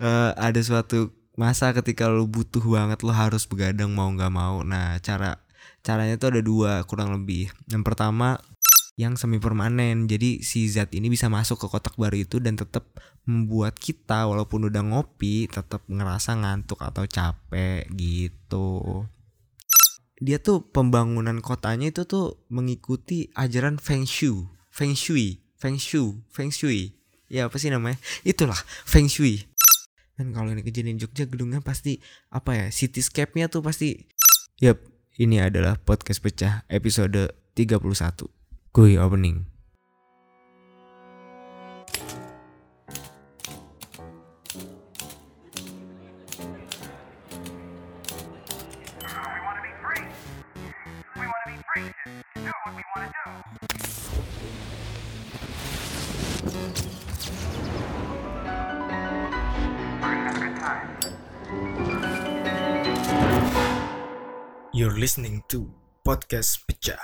uh, ada suatu masa ketika lo butuh banget lo harus begadang mau nggak mau. Nah cara caranya tuh ada dua kurang lebih. Yang pertama yang semi permanen jadi si zat ini bisa masuk ke kotak baru itu dan tetap membuat kita walaupun udah ngopi tetap ngerasa ngantuk atau capek gitu. Dia tuh pembangunan kotanya itu tuh mengikuti ajaran Feng Shui. Feng Shui. Feng Shui. Feng Shui. Ya apa sih namanya? Itulah Feng Shui dan kalau ini kejadian Jogja gedungnya pasti apa ya cityscape-nya tuh pasti. Yap, ini adalah podcast pecah episode 31 Kui opening You're listening to Podcast Pecah.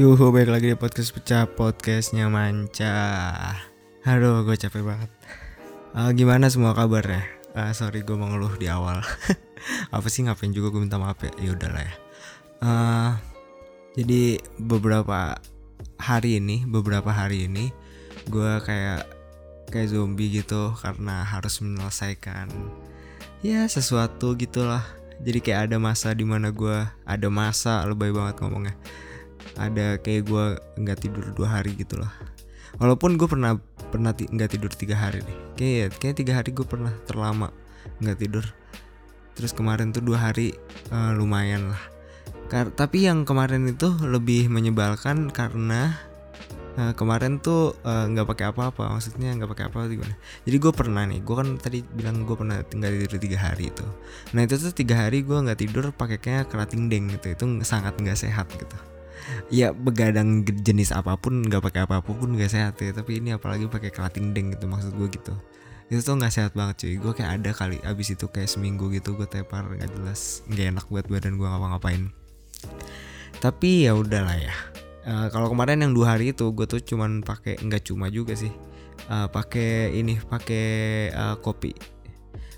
Yuhu, balik lagi di podcast pecah, podcastnya manca. Aduh, gue capek banget. Uh, gimana semua kabarnya? Uh, sorry, gue mau ngeluh di awal. Apa sih ngapain juga gue minta maaf ya? Ya udahlah ya. Uh, jadi beberapa hari ini beberapa hari ini gue kayak kayak zombie gitu karena harus menyelesaikan ya sesuatu gitulah. Jadi kayak ada masa di mana gue ada masa lebay banget ngomongnya. Ada kayak gue nggak tidur dua hari gitu loh walaupun gue pernah pernah nggak tidur tiga hari nih. Kayak kayak tiga hari gue pernah terlama nggak tidur. Terus kemarin tuh dua hari uh, lumayan lah Kar tapi yang kemarin itu lebih menyebalkan karena uh, kemarin tuh eh, nggak uh, pakai apa-apa maksudnya nggak pakai apa gimana? Jadi gue pernah nih gue kan tadi bilang gue pernah tinggal tidur tiga hari itu. Nah itu tuh tiga hari gue nggak tidur pakainya kerating deng gitu itu sangat nggak sehat gitu. Ya begadang jenis apa pun nggak pakai apa-apapun nggak sehat ya tapi ini apalagi pakai kerating deng gitu maksud gue gitu. Itu tuh nggak sehat banget cuy gue kayak ada kali abis itu kayak seminggu gitu gue tepar nggak jelas nggak enak buat badan gue ngapa-ngapain tapi ya udahlah ya. Uh, kalau kemarin yang dua hari itu gue tuh cuman pakai nggak cuma juga sih. Uh, pakai ini pakai uh, kopi.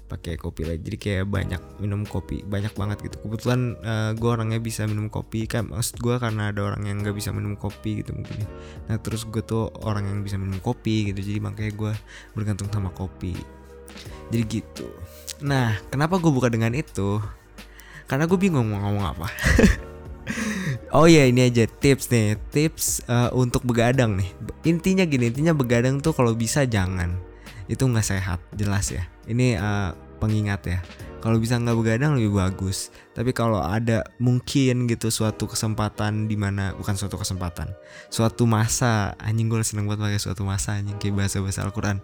Pakai kopi lah jadi kayak banyak minum kopi banyak banget gitu. Kebetulan uh, gue orangnya bisa minum kopi kan maksud gue karena ada orang yang nggak bisa minum kopi gitu mungkin ya. nah terus gue tuh orang yang bisa minum kopi gitu jadi makanya gue bergantung sama kopi. Jadi gitu. Nah kenapa gue buka dengan itu? Karena gue bingung mau ngomong apa Oh iya ini aja tips nih tips uh, untuk begadang nih. Intinya gini intinya begadang tuh kalau bisa jangan. Itu nggak sehat jelas ya. Ini uh, pengingat ya. Kalau bisa nggak begadang lebih bagus. Tapi kalau ada mungkin gitu suatu kesempatan di mana bukan suatu kesempatan suatu masa. Anjing gue seneng banget pakai suatu masa anjing kayak bahasa bahasa Al-Quran.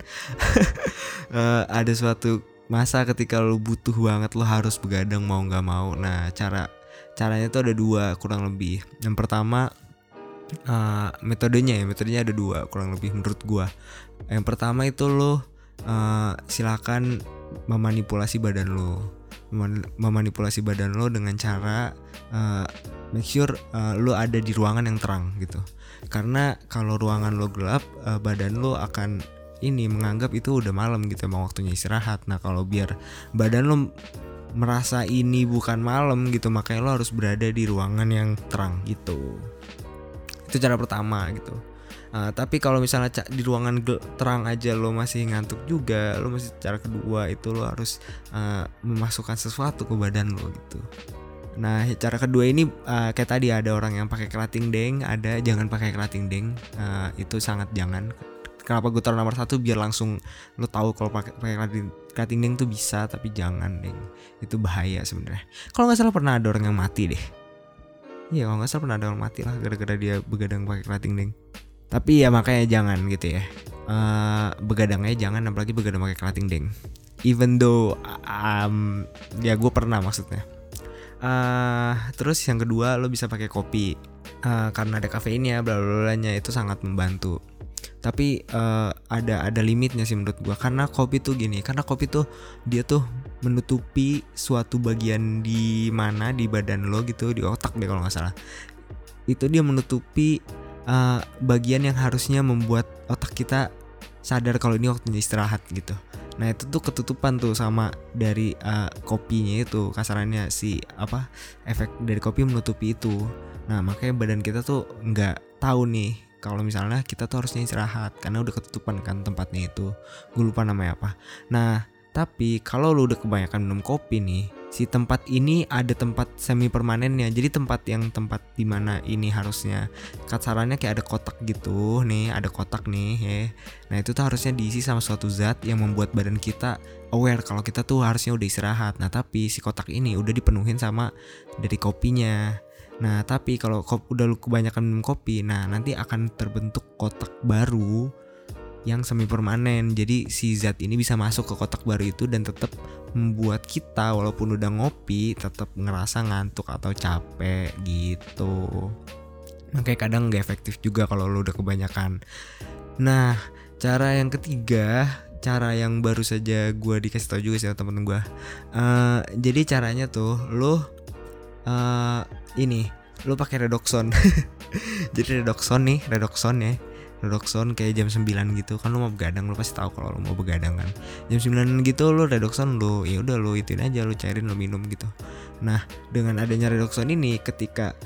Uh, ada suatu masa ketika lo butuh banget lo harus begadang mau nggak mau. Nah cara caranya tuh ada dua kurang lebih. Yang pertama uh, metodenya ya metodenya ada dua kurang lebih menurut gua. Yang pertama itu lo uh, silakan memanipulasi badan lo. Memanipulasi badan lo dengan cara uh, make sure uh, lo ada di ruangan yang terang gitu. Karena kalau ruangan lo gelap uh, badan lo akan ini menganggap itu udah malam gitu emang waktunya istirahat. Nah kalau biar badan lo merasa ini bukan malam gitu makanya lo harus berada di ruangan yang terang gitu. Itu cara pertama gitu. Uh, tapi kalau misalnya di ruangan terang aja lo masih ngantuk juga lo masih cara kedua itu lo harus uh, memasukkan sesuatu ke badan lo gitu. Nah cara kedua ini uh, kayak tadi ada orang yang pakai kerating deng ada jangan pakai kerating deng. Uh, itu sangat jangan. Kenapa gue taruh nomor satu? Biar langsung lo tahu kalau pakai cutting deng tuh bisa tapi jangan deng. Itu bahaya sebenarnya. Kalau nggak salah pernah ada orang yang mati deh. Iya kalau nggak salah pernah ada orang mati lah gara-gara dia begadang pakai cutting deng. Tapi ya makanya jangan gitu ya. Uh, begadangnya jangan apalagi begadang pakai cutting deng. Even though um, ya gue pernah maksudnya. Uh, terus yang kedua lo bisa pakai kopi. Uh, karena ada kafeinnya bla bla nya itu sangat membantu tapi uh, ada ada limitnya sih menurut gua. Karena kopi tuh gini karena kopi tuh dia tuh menutupi suatu bagian di mana di badan lo gitu di otak deh kalau nggak salah. Itu dia menutupi uh, bagian yang harusnya membuat otak kita sadar kalau ini waktunya istirahat gitu. Nah itu tuh ketutupan tuh sama dari uh, kopinya itu kasarannya si apa efek dari kopi menutupi itu. Nah makanya badan kita tuh nggak tahu nih kalau misalnya kita tuh harusnya istirahat karena udah ketutupan kan tempatnya itu. Gue lupa namanya apa. Nah tapi kalau lu udah kebanyakan minum kopi nih si tempat ini ada tempat semi permanennya jadi tempat yang tempat di mana ini harusnya kasarannya kayak ada kotak gitu. Nih ada kotak nih ya. Nah itu tuh harusnya diisi sama suatu zat yang membuat badan kita aware kalau kita tuh harusnya udah istirahat. Nah tapi si kotak ini udah dipenuhin sama dari kopinya Nah, tapi kalau udah lu kebanyakan minum kopi, nah nanti akan terbentuk kotak baru yang semi permanen. Jadi si zat ini bisa masuk ke kotak baru itu dan tetap membuat kita walaupun udah ngopi tetap ngerasa ngantuk atau capek gitu. Makanya kadang gak efektif juga kalau lu udah kebanyakan. Nah, cara yang ketiga cara yang baru saja gue dikasih tau juga sih temen gue uh, jadi caranya tuh lo uh, ini lu pakai redoxon. Jadi redoxon nih redoxon ya. Redoxon kayak jam 9 gitu. Kan lu mau begadang lu pasti tahu kalau lu mau begadang kan. Jam 9 gitu lu redoxon lu ya udah lu ituin aja lu cairin lu minum gitu. Nah dengan adanya redoxon ini ketika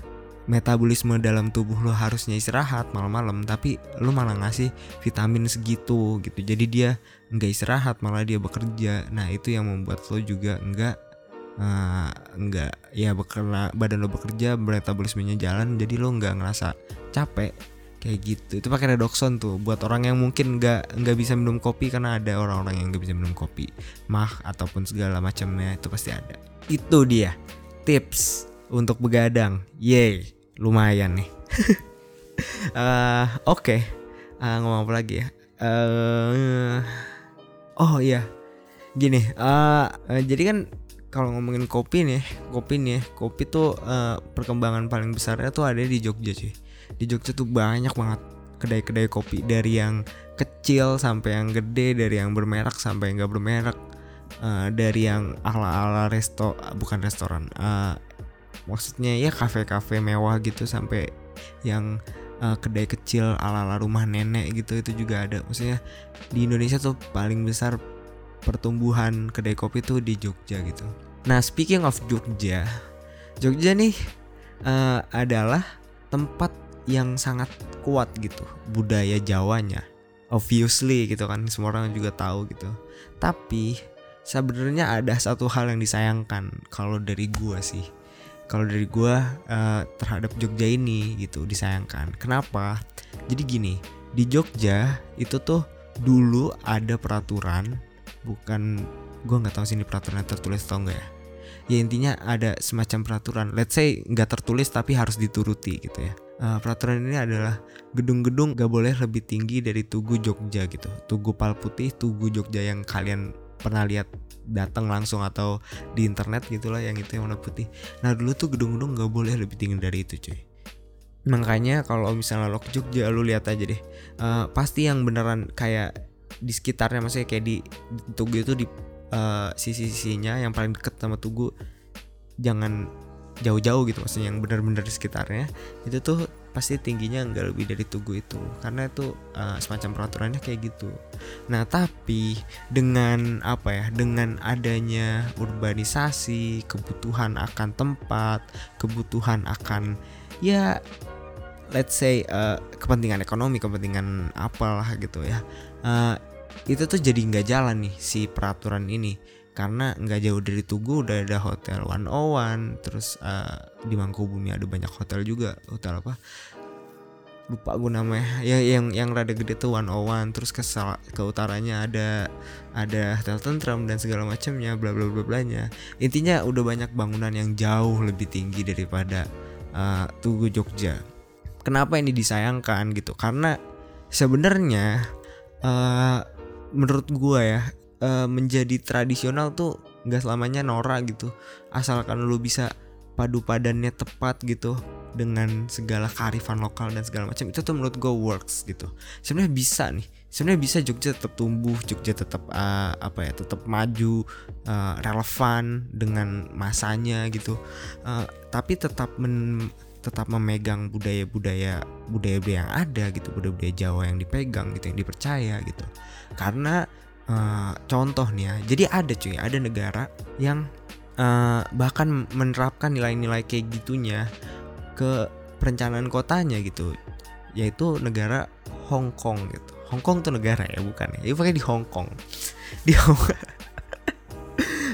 metabolisme dalam tubuh lo harusnya istirahat malam-malam tapi lu malah ngasih vitamin segitu gitu. Jadi dia nggak istirahat malah dia bekerja. Nah itu yang membuat lo juga nggak uh, nggak ya bekerja badan lo bekerja metabolismenya jalan jadi lo nggak ngerasa capek. Kayak gitu. Itu pakai redoxon tuh. Buat orang yang mungkin nggak nggak bisa minum kopi karena ada orang-orang yang nggak bisa minum kopi. Mah ataupun segala macamnya itu pasti ada. Itu dia tips untuk begadang. Yay lumayan nih. Uh, oke. Okay. uh, ngomong apa lagi ya? Uh, oh iya. Gini uh, jadi kan kalau ngomongin kopi nih, kopi nih, kopi tuh uh, perkembangan paling besarnya tuh ada di Jogja sih. Di Jogja tuh banyak banget kedai-kedai kopi dari yang kecil sampai yang gede, dari yang bermerek sampai yang gak bermerek, uh, dari yang ala-ala resto, bukan restoran, uh, maksudnya ya kafe-kafe mewah gitu sampai yang uh, kedai kecil ala-ala rumah nenek gitu itu juga ada. Maksudnya di Indonesia tuh paling besar pertumbuhan kedai kopi tuh di Jogja gitu. Nah, speaking of Jogja, Jogja nih uh, adalah tempat yang sangat kuat gitu budaya Jawanya. Obviously gitu kan semua orang juga tahu gitu. Tapi sebenarnya ada satu hal yang disayangkan kalau dari gua sih. Kalau dari gua uh, terhadap Jogja ini gitu disayangkan. Kenapa? Jadi gini, di Jogja itu tuh dulu ada peraturan bukan gue nggak tahu sini peraturan tertulis atau enggak ya ya intinya ada semacam peraturan. Let's say nggak tertulis tapi harus dituruti gitu ya. Uh, peraturan ini adalah gedung-gedung gak boleh lebih tinggi dari Tugu Jogja gitu. Tugu Pal Putih Tugu Jogja yang kalian pernah lihat datang langsung atau di internet gitulah yang itu yang warna putih. Nah dulu tuh gedung-gedung gak boleh lebih tinggi dari itu cuy. Makanya kalau misalnya lo ke Jogja lo lihat aja deh. Uh, pasti yang beneran kayak di sekitarnya maksudnya kayak di Tugu itu di uh, sisi-sisinya yang paling deket sama Tugu jangan jauh-jauh gitu maksudnya yang benar-benar di sekitarnya itu tuh pasti tingginya nggak lebih dari tugu itu. Karena itu uh, semacam peraturannya kayak gitu. Nah tapi dengan apa ya dengan adanya urbanisasi kebutuhan akan tempat kebutuhan akan ya let's say uh, kepentingan ekonomi kepentingan apalah gitu ya uh, itu tuh jadi nggak jalan nih si peraturan ini. Karena nggak jauh dari Tugu udah ada hotel One O One terus uh, di Mangkubumi ada banyak hotel juga. Hotel apa? Lupa gue namanya. Ya yang yang rada gede tuh One O One terus ke ke utaranya ada ada hotel tentram dan segala macamnya bla bla bla bla nya intinya udah banyak bangunan yang jauh lebih tinggi daripada uh, Tugu Jogja. Kenapa ini disayangkan gitu? Karena sebenarnya uh, menurut gue ya uh, menjadi tradisional tuh nggak selamanya norak gitu. Asalkan lu bisa padu padannya tepat gitu dengan segala kearifan lokal dan segala macam itu tuh menurut gue works gitu. Sebenarnya bisa nih sebenarnya bisa Jogja tetap tumbuh Jogja tetap uh, apa ya tetap maju uh, relevan dengan masanya gitu. Uh, tapi tetap men tetap memegang budaya-budaya budaya-budaya yang ada gitu budaya-budaya Jawa yang dipegang gitu yang dipercaya gitu. Karena uh, contoh nih ya jadi ada cuy ada negara yang uh, bahkan menerapkan nilai-nilai kayak gitunya ke perencanaan kotanya gitu. Yaitu negara Hong Kong gitu. Hong Kong tuh negara ya bukan ya, pakai di Hong Kong. Di Hong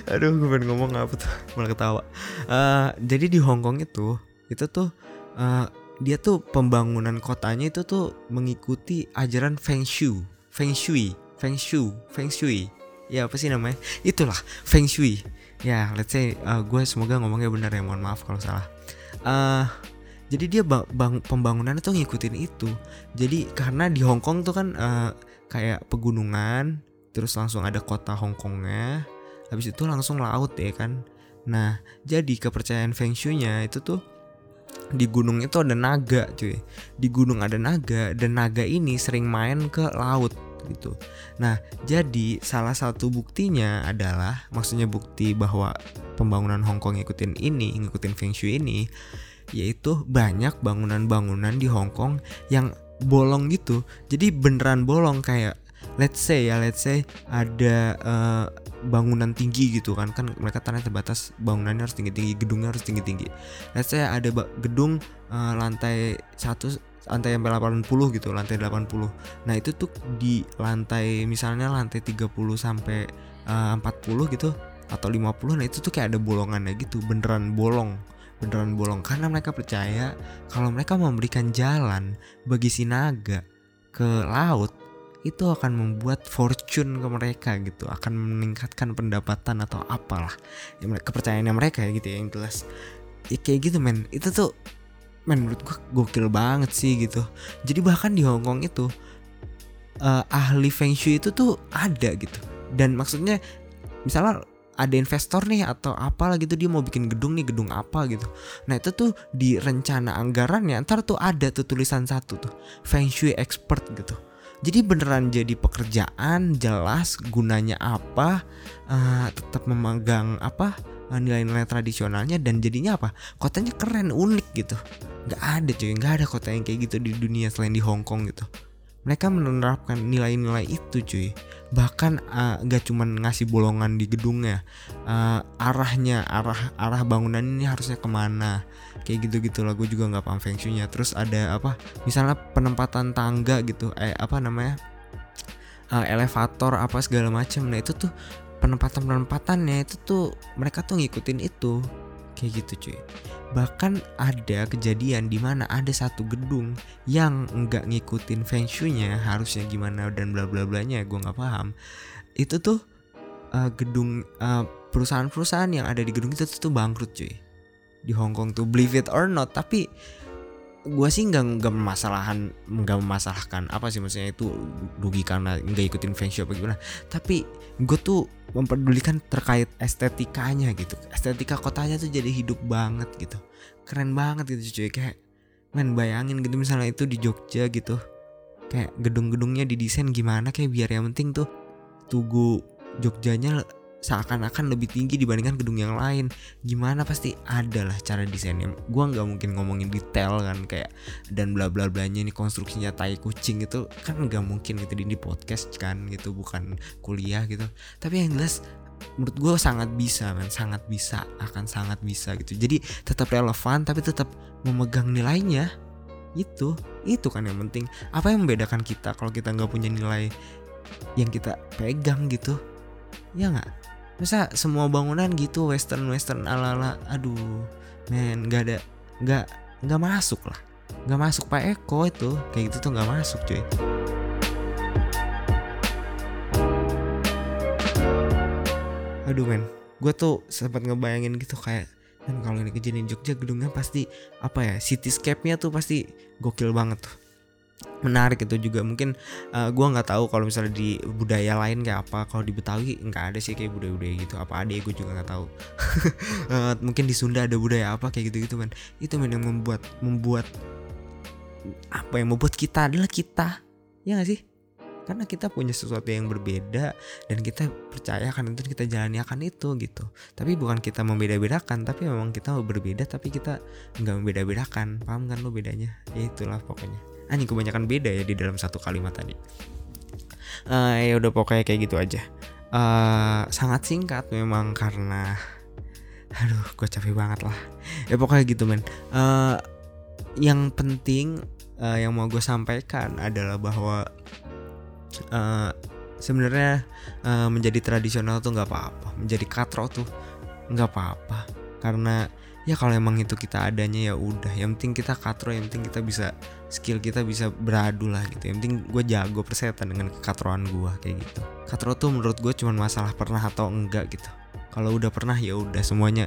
aduh gue pengen ngomong apa tuh? Malah ketawa. Uh, jadi di Hong Kong itu itu tuh uh, dia tuh pembangunan kotanya itu tuh mengikuti ajaran Feng Shui. Feng Shui Feng Shui Feng Shui. Ya apa sih namanya? Itulah Feng Shui. Ya let's say uh, gue semoga ngomongnya benar ya mohon maaf kalau salah. Uh, jadi dia bang, bang pembangunan itu ngikutin itu. Jadi karena di Hong Kong tuh kan uh, kayak pegunungan terus langsung ada kota Hong Kongnya habis itu langsung laut ya kan. Nah jadi kepercayaan Feng Shui-nya itu tuh di gunung itu ada naga cuy. Di gunung ada naga dan naga ini sering main ke laut gitu. Nah jadi salah satu buktinya adalah maksudnya bukti bahwa pembangunan Hong Kong ngikutin ini ngikutin Feng Shui ini yaitu banyak bangunan-bangunan di Hong Kong yang bolong gitu. Jadi beneran bolong kayak let's say ya let's say ada uh, bangunan tinggi gitu kan kan mereka tanah terbatas bangunannya harus tinggi tinggi gedungnya harus tinggi tinggi let's say ada getgedung uh, lantai satu lantai sampai 80 gitu lantai 80 nah itu tuh di lantai misalnya lantai 30 sampai uh, 40 gitu atau 50 nah itu tuh kayak ada bolongannya gitu beneran bolong beneran bolong. Karena mereka percaya kalau mereka memberikan jalan bagi si naga ke laut itu akan membuat fortune ke mereka gitu akan meningkatkan pendapatan atau apalah ya, kepercayaannya mereka ya gitu ya yang jelas. Ya, kayak gitu men. Itu tuh men menurut gua gokil banget sih gitu. Jadi bahkan di Hongkong itu uh, ahli feng shui itu tuh ada gitu. Dan maksudnya misalnya ada investor nih atau apalah gitu dia mau bikin gedung nih gedung apa gitu. Nah itu tuh di rencana anggarannya ntar tuh ada tuh tulisan satu tuh feng shui expert gitu jadi beneran jadi pekerjaan jelas gunanya apa uh, tetap memegang apa uh, nilai-nilai tradisionalnya dan jadinya apa? Kotanya keren unik gitu. Nggak ada cuy nggak ada kota yang kayak gitu di dunia selain di Hong Kong gitu mereka menerapkan nilai-nilai itu cuy. Bahkan uh, gak cuman ngasih bolongan di gedungnya uh, arahnya arah arah bangunan ini harusnya ke mana? Kayak gitu gitu lah gue juga nggak paham feng shui-nya terus ada apa? Misalnya penempatan tangga gitu eh apa namanya? Uh, elevator apa segala macam. Nah itu tuh penempatan penempatannya itu tuh mereka tuh ngikutin itu kayak gitu cuy. Bahkan ada kejadian di mana ada satu gedung yang nggak ngikutin feng shui-nya harusnya gimana dan bla bla blanya gue nggak paham. Itu tuh uh, gedung uh, perusahaan-perusahaan yang ada di gedung itu tuh bangkrut cuy. Di Hong Kong tuh believe it or not. Tapi gue sih nggak nggak memasalahan nggak memasalahkan apa sih maksudnya itu rugi karena nggak ikutin shui apa gimana. Tapi gue tuh memperdulikan terkait estetikanya gitu. Estetika kotanya tuh jadi hidup banget gitu. Keren banget gitu cuy kayak men bayangin gitu misalnya itu di Jogja gitu. Kayak gedung-gedungnya didesain gimana kayak biar yang penting tuh tugu Jogjanya seakan-akan lebih tinggi dibandingkan gedung yang lain. Gimana pasti ada lah cara desainnya. Gua nggak mungkin ngomongin detail kan kayak dan bla bla blanya ini konstruksinya tai kucing itu kan nggak mungkin gitu di podcast kan gitu bukan kuliah gitu. Tapi yang jelas menurut gue sangat bisa kan sangat bisa akan sangat bisa gitu. Jadi tetap relevan tapi tetap memegang nilainya. Itu itu kan yang penting. Apa yang membedakan kita kalau kita nggak punya nilai yang kita pegang gitu? Ya nggak masa semua bangunan gitu western western ala ala aduh men nggak ada nggak nggak masuk lah. Nggak masuk pak Eko itu kayak gitu tuh nggak masuk cuy. Aduh men gue tuh sempat ngebayangin gitu kayak kan kalau ini kejadian Jogja gedungnya pasti apa ya cityscape-nya tuh pasti gokil banget tuh menarik itu juga. Mungkin uh, gua nggak tahu kalau misalnya di budaya lain kayak apa. Kalau di Betawi nggak ada sih kayak budaya-budaya gitu. Apa ada ya gue juga nggak tahu. Uh, mungkin di Sunda ada budaya apa kayak gitu gitu kan itu yang membuat membuat apa yang membuat kita adalah kita. Ya gak sih? Karena kita punya sesuatu yang berbeda dan kita percaya akan itu kita jalani akan itu gitu. Tapi bukan kita membeda-bedakan tapi memang kita berbeda tapi kita nggak membeda-bedakan. Paham kan lo bedanya? Ya itulah pokoknya anjing kebanyakan beda ya di dalam satu kalimat tadi. Uh, ya udah pokoknya kayak gitu aja. Uh, sangat singkat memang karena aduh gue capek banget lah. Ya pokoknya gitu men. Uh, yang penting uh, yang mau gue sampaikan adalah bahwa uh, sebenarnya uh, menjadi tradisional tuh nggak apa-apa. Menjadi katro tuh nggak apa-apa. Karena ya kalau emang itu kita adanya ya udah. Yang penting kita katro yang penting kita bisa skill kita bisa beradu lah gitu. Yang penting gue jago persetan dengan kekatroan gue kayak gitu. Katro tuh menurut gue cuma masalah pernah atau enggak gitu. Kalau udah pernah ya udah semuanya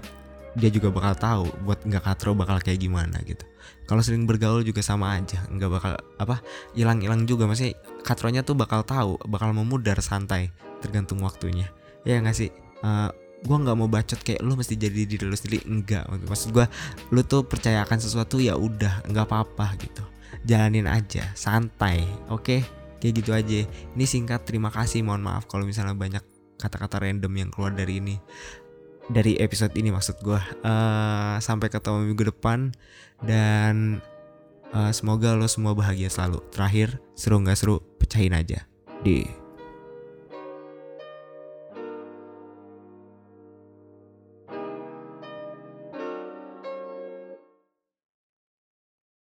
dia juga bakal tahu buat nggak katro bakal kayak gimana gitu. Kalau sering bergaul juga sama aja nggak bakal apa hilang-hilang juga. Masih katronya tuh bakal tahu bakal memudar santai tergantung waktunya. Ya nggak sih? Uh, gue nggak mau bacot kayak lu mesti jadi diri lu sendiri. Enggak maksud gue lu tuh percayakan sesuatu ya udah nggak apa-apa gitu. Jalanin aja santai oke? Okay? kayak gitu aja. Ini singkat terima kasih mohon maaf kalau misalnya banyak kata-kata random yang keluar dari ini. Dari episode ini maksud gue uh, sampai ketemu minggu depan dan uh, semoga lo semua bahagia selalu. Terakhir seru nggak seru pecahin aja. Di